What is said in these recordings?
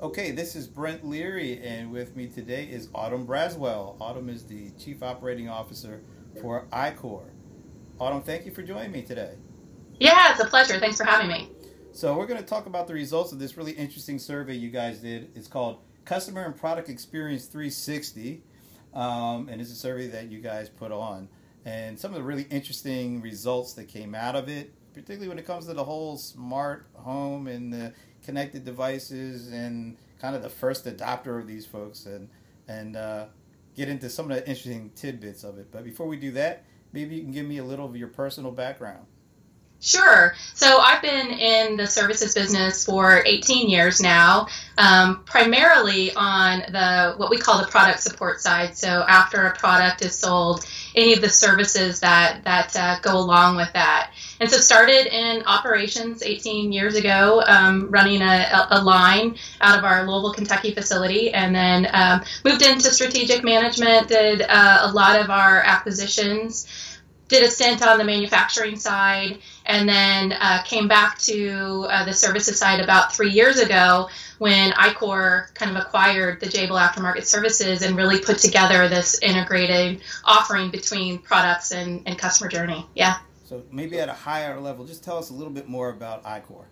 Okay, this is Brent Leary, and with me today is Autumn Braswell. Autumn is the Chief Operating Officer for iQor. Autumn, thank you for joining me today. Yeah, it's a pleasure. Thanks for having me. So, we're going to talk about the results of this really interesting survey you guys did. It's called Customer and Product Experience 360, um, and it's a survey that you guys put on. And some of the really interesting results that came out of it, particularly when it comes to the whole smart home and the connected devices and kind of the first adopter of these folks and and uh, get into some of the interesting tidbits of it. But before we do that, maybe you can give me a little of your personal background. Sure. So I've been in the services business for 18 years now, um, primarily on the what we call the product support side. So after a product is sold, any of the services that that uh, go along with that. And so started in operations 18 years ago, um, running a, a, line out of our Louisville, Kentucky facility, and then um, moved into strategic management, did uh, a lot of our acquisitions, did a stint on the manufacturing side, and then uh, came back to uh, the services side about three years ago when iQor kind of acquired the Jabil Aftermarket Services and really put together this integrated offering between products and, and customer journey. Yeah. So maybe at a higher level, just tell us a little bit more about iQor.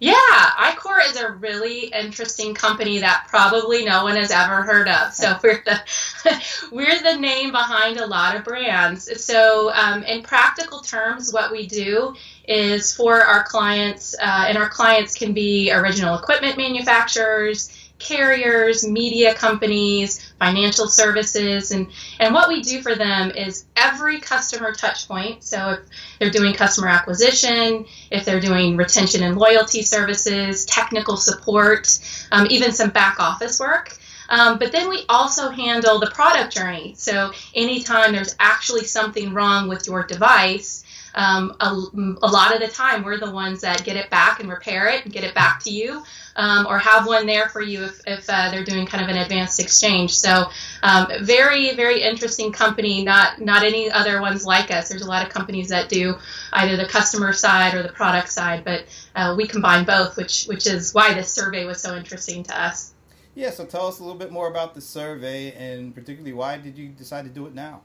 Yeah, iQor is a really interesting company that probably no one has ever heard of. So we're the we're the name behind a lot of brands. So um, in practical terms, what we do is for our clients, uh, and our clients can be original equipment manufacturers carriers, media companies, financial services, and, and what we do for them is every customer touch point. So if they're doing customer acquisition, if they're doing retention and loyalty services, technical support, um, even some back office work. Um, but then we also handle the product journey. So anytime there's actually something wrong with your device, um, a, a, lot of the time we're the ones that get it back and repair it and get it back to you um, or have one there for you if, if uh, they're doing kind of an advanced exchange. So um, very very interesting company not not any other ones like us. There's a lot of companies that do either the customer side or the product side but uh, we combine both which which is why this survey was so interesting to us yeah so tell us a little bit more about the survey and particularly why did you decide to do it now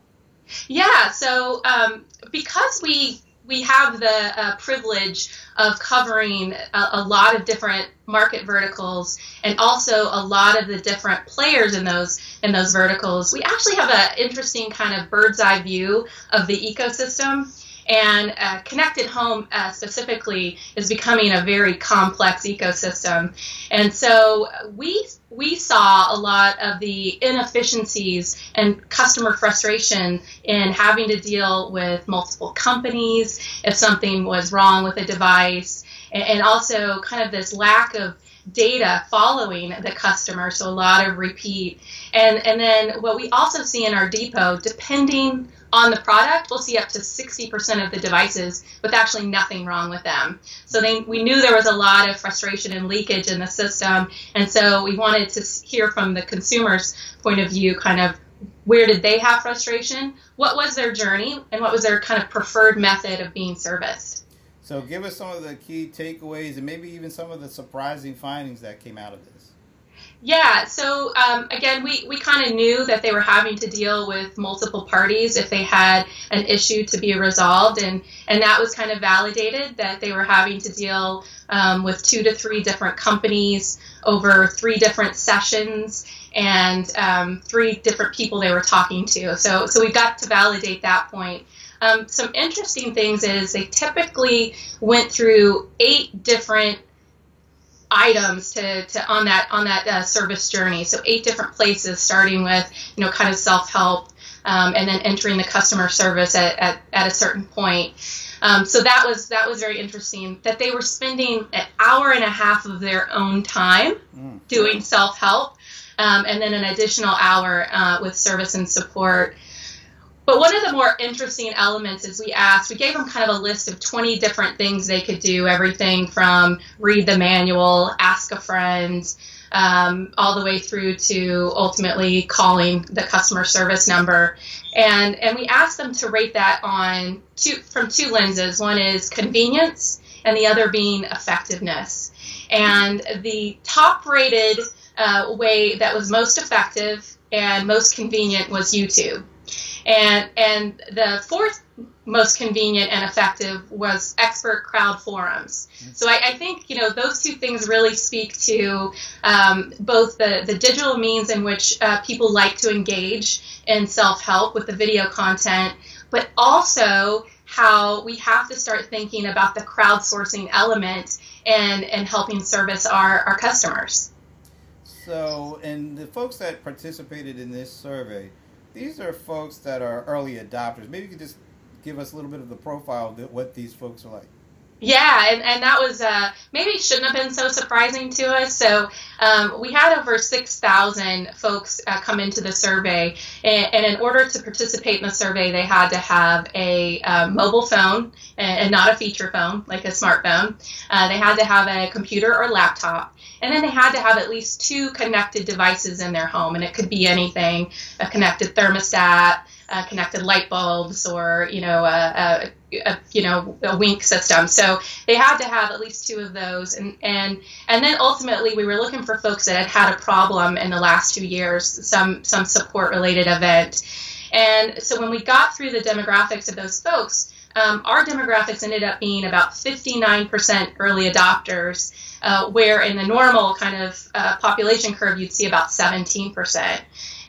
yeah, so um, because we we have the uh, privilege of covering a, a, lot of different market verticals and also a lot of the different players in those in those verticals. We actually have an interesting kind of bird's eye view of the ecosystem. And uh, connected home uh, specifically is becoming a very complex ecosystem. And so we we saw a lot of the inefficiencies and customer frustration in having to deal with multiple companies if something was wrong with a device, and also kind of this lack of data following the customer, so a lot of repeat. And, and then what we also see in our depot, depending on the product, we'll see up to 60% of the devices with actually nothing wrong with them. So they, we knew there was a lot of frustration and leakage in the system, and so we wanted to hear from the consumer's point of view, kind of where did they have frustration, what was their journey, and what was their kind of preferred method of being serviced. So give us some of the key takeaways and maybe even some of the surprising findings that came out of this. Yeah, so um, again, we, we kind of knew that they were having to deal with multiple parties if they had an issue to be resolved, and, and that was kind of validated that they were having to deal um, with two to three different companies over three different sessions and um, three different people they were talking to. So, so we got to validate that point. Um, some interesting things is they typically went through eight different items to, to on that on that uh, service journey. So eight different places, starting with you know kind of self help, um, and then entering the customer service at, at, at a certain point. Um, so that was that was very interesting that they were spending an hour and a half of their own time mm. doing self help, um, and then an additional hour uh, with service and support. But one of the more interesting elements is we asked, we gave them kind of a list of 20 different things they could do, everything from read the manual, ask a friend, um, all the way through to ultimately calling the customer service number. And, and we asked them to rate that on two, from two lenses. One is convenience, and the other being effectiveness. And the top rated uh, way that was most effective and most convenient was YouTube. And, and the fourth most convenient and effective was expert crowd forums. So I, I think you know those two things really speak to um, both the, the digital means in which uh, people like to engage in self help with the video content, but also how we have to start thinking about the crowdsourcing element and, and helping service our, our customers. So, and the folks that participated in this survey, these are folks that are early adopters. Maybe you could just give us a little bit of the profile of what these folks are like. Yeah, and, and that was uh, maybe shouldn't have been so surprising to us. So um, we had over 6,000 folks uh, come into the survey, and, and, in order to participate in the survey, they had to have a uh, mobile phone and, and, not a feature phone like a smartphone. Uh, they had to have a computer or laptop, and then they had to have at least two connected devices in their home, and it could be anything a connected thermostat, uh, connected light bulbs or you know a, a, a, you know a wink system. So they had to have at least two of those, and and and then ultimately we were looking for folks that had had a problem in the last two years, some some support related event, and so when we got through the demographics of those folks. Um, our demographics ended up being about 59% early adopters, uh, where in the normal kind of uh, population curve you'd see about 17%.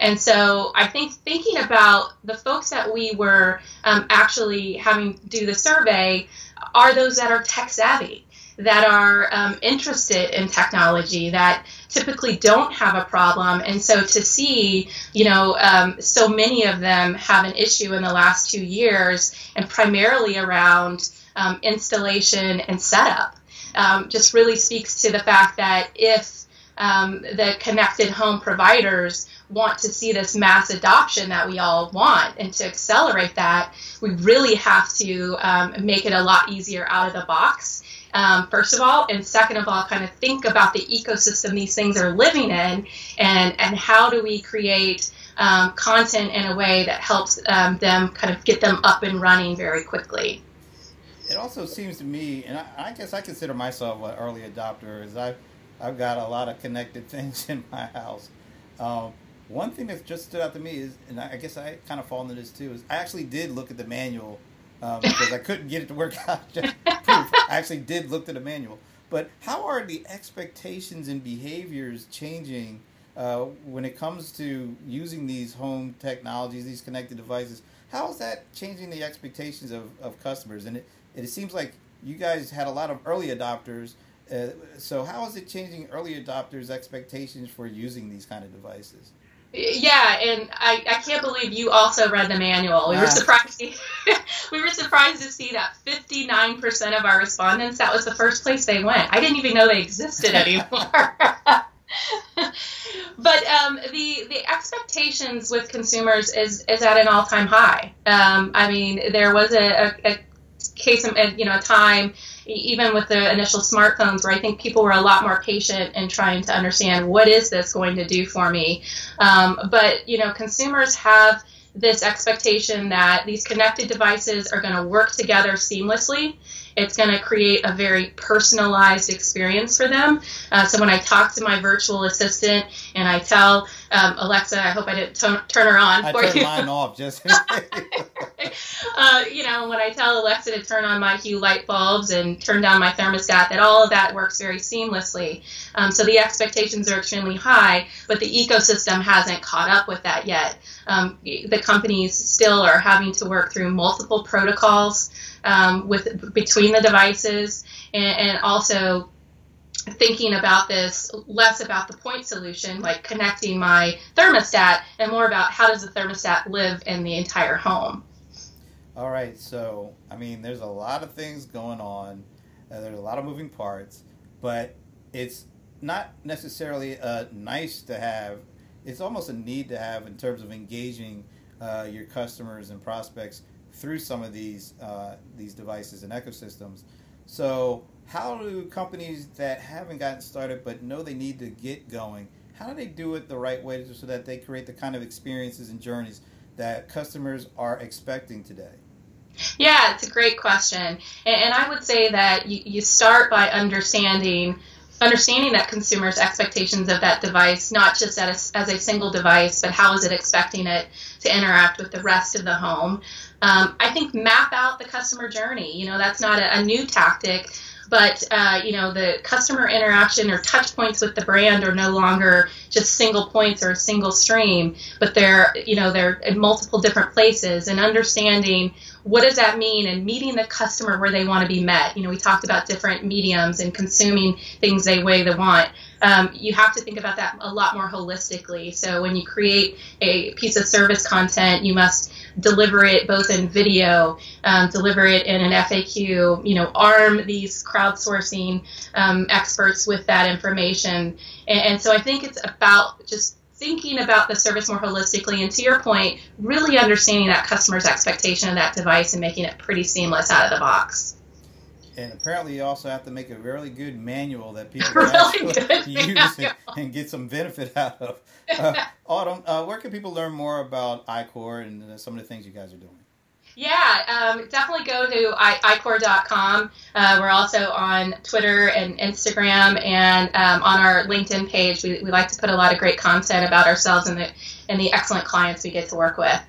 And so I think thinking about the folks that we were um, actually having do the survey are those that are tech savvy, that are um, interested in technology, that typically don't have a problem. And so to see, you know, um, so many of them have an issue in the last two years and primarily around um, installation and setup um, just really speaks to the fact that if um, the connected home providers want to see this mass adoption that we all want. And to accelerate that, we really have to um, make it a lot easier out of the box. Um, first of all, and second of all, kind of think about the ecosystem these things are living in, and and how do we create um, content in a way that helps um, them kind of get them up and running very quickly. It also seems to me, and I, I guess I consider myself an early adopter, is I've I've got a lot of connected things in my house. Um, one thing that just stood out to me is, and I guess I kind of fall into this too, is I actually did look at the manual um, because I couldn't get it to work out. Just proof. I actually did look at the manual. But how are the expectations and behaviors changing uh, when it comes to using these home technologies, these connected devices? How is that changing the expectations of, of customers? And it, it seems like you guys had a lot of early adopters. Uh, so how is it changing early adopters' expectations for using these kind of devices? Yeah, and I, I can't believe you also read the manual. We were surprised. we were surprised to see that 59% of our respondents that was the first place they went. I didn't even know they existed anymore. but um, the the expectations with consumers is is at an all time high. Um, I mean, there was a, a, a case, of, you know, time even with the initial smartphones, where I think people were a lot more patient in trying to understand what is this going to do for me. Um, but you know, consumers have this expectation that these connected devices are going to work together seamlessly. It's going to create a very personalized experience for them. Uh, so when I talk to my virtual assistant and I tell um, Alexa, I hope I didn't t- turn her on I for turned mine off just. uh, when I tell Alexa to turn on my Hue light bulbs and turn down my thermostat, that all of that works very seamlessly. Um, so the expectations are extremely high, but the ecosystem hasn't caught up with that yet. Um, the companies still are having to work through multiple protocols um, with between the devices, and, and also thinking about this less about the point solution, like connecting my thermostat, and more about how does the thermostat live in the entire home. All right, so I mean, there's a lot of things going on. Uh, there's a lot of moving parts, but it's not necessarily a nice to have. It's almost a need to have in terms of engaging uh, your customers and prospects through some of these uh, these devices and ecosystems. So, how do companies that haven't gotten started but know they need to get going? How do they do it the right way so that they create the kind of experiences and journeys that customers are expecting today? Yeah, it's a great question. And, I would say that you, you start by understanding understanding that consumers' expectations of that device, not just as, as a single device, but how is it expecting it to interact with the rest of the home. Um, I think map out the customer journey. You know, that's not a, a new tactic, but uh, you know, the customer interaction or touch points with the brand are no longer just single points or a single stream, but they're you know they're in multiple different places and understanding what does that mean and meeting the customer where they want to be met. You know, we talked about different mediums and consuming things they way they want. Um, you have to think about that a lot more holistically. So when you create a piece of service content, you must deliver it both in video, um, deliver it in an FAQ, you know, arm these crowdsourcing um, experts with that information. And, and so I think it's about just thinking about the service more holistically and to your point really understanding that customer's expectation of that device and making it pretty seamless out of the box and apparently you also have to make a really good manual that people really actually use and, and, get some benefit out of uh, autumn uh, where can people learn more about iQor and uh, some of the things you guys are doing yeah, um, definitely go to iqor.com. Uh, we're also on Twitter and Instagram, and um, on our LinkedIn page. We, we like to put a lot of great content about ourselves and the and the excellent clients we get to work with.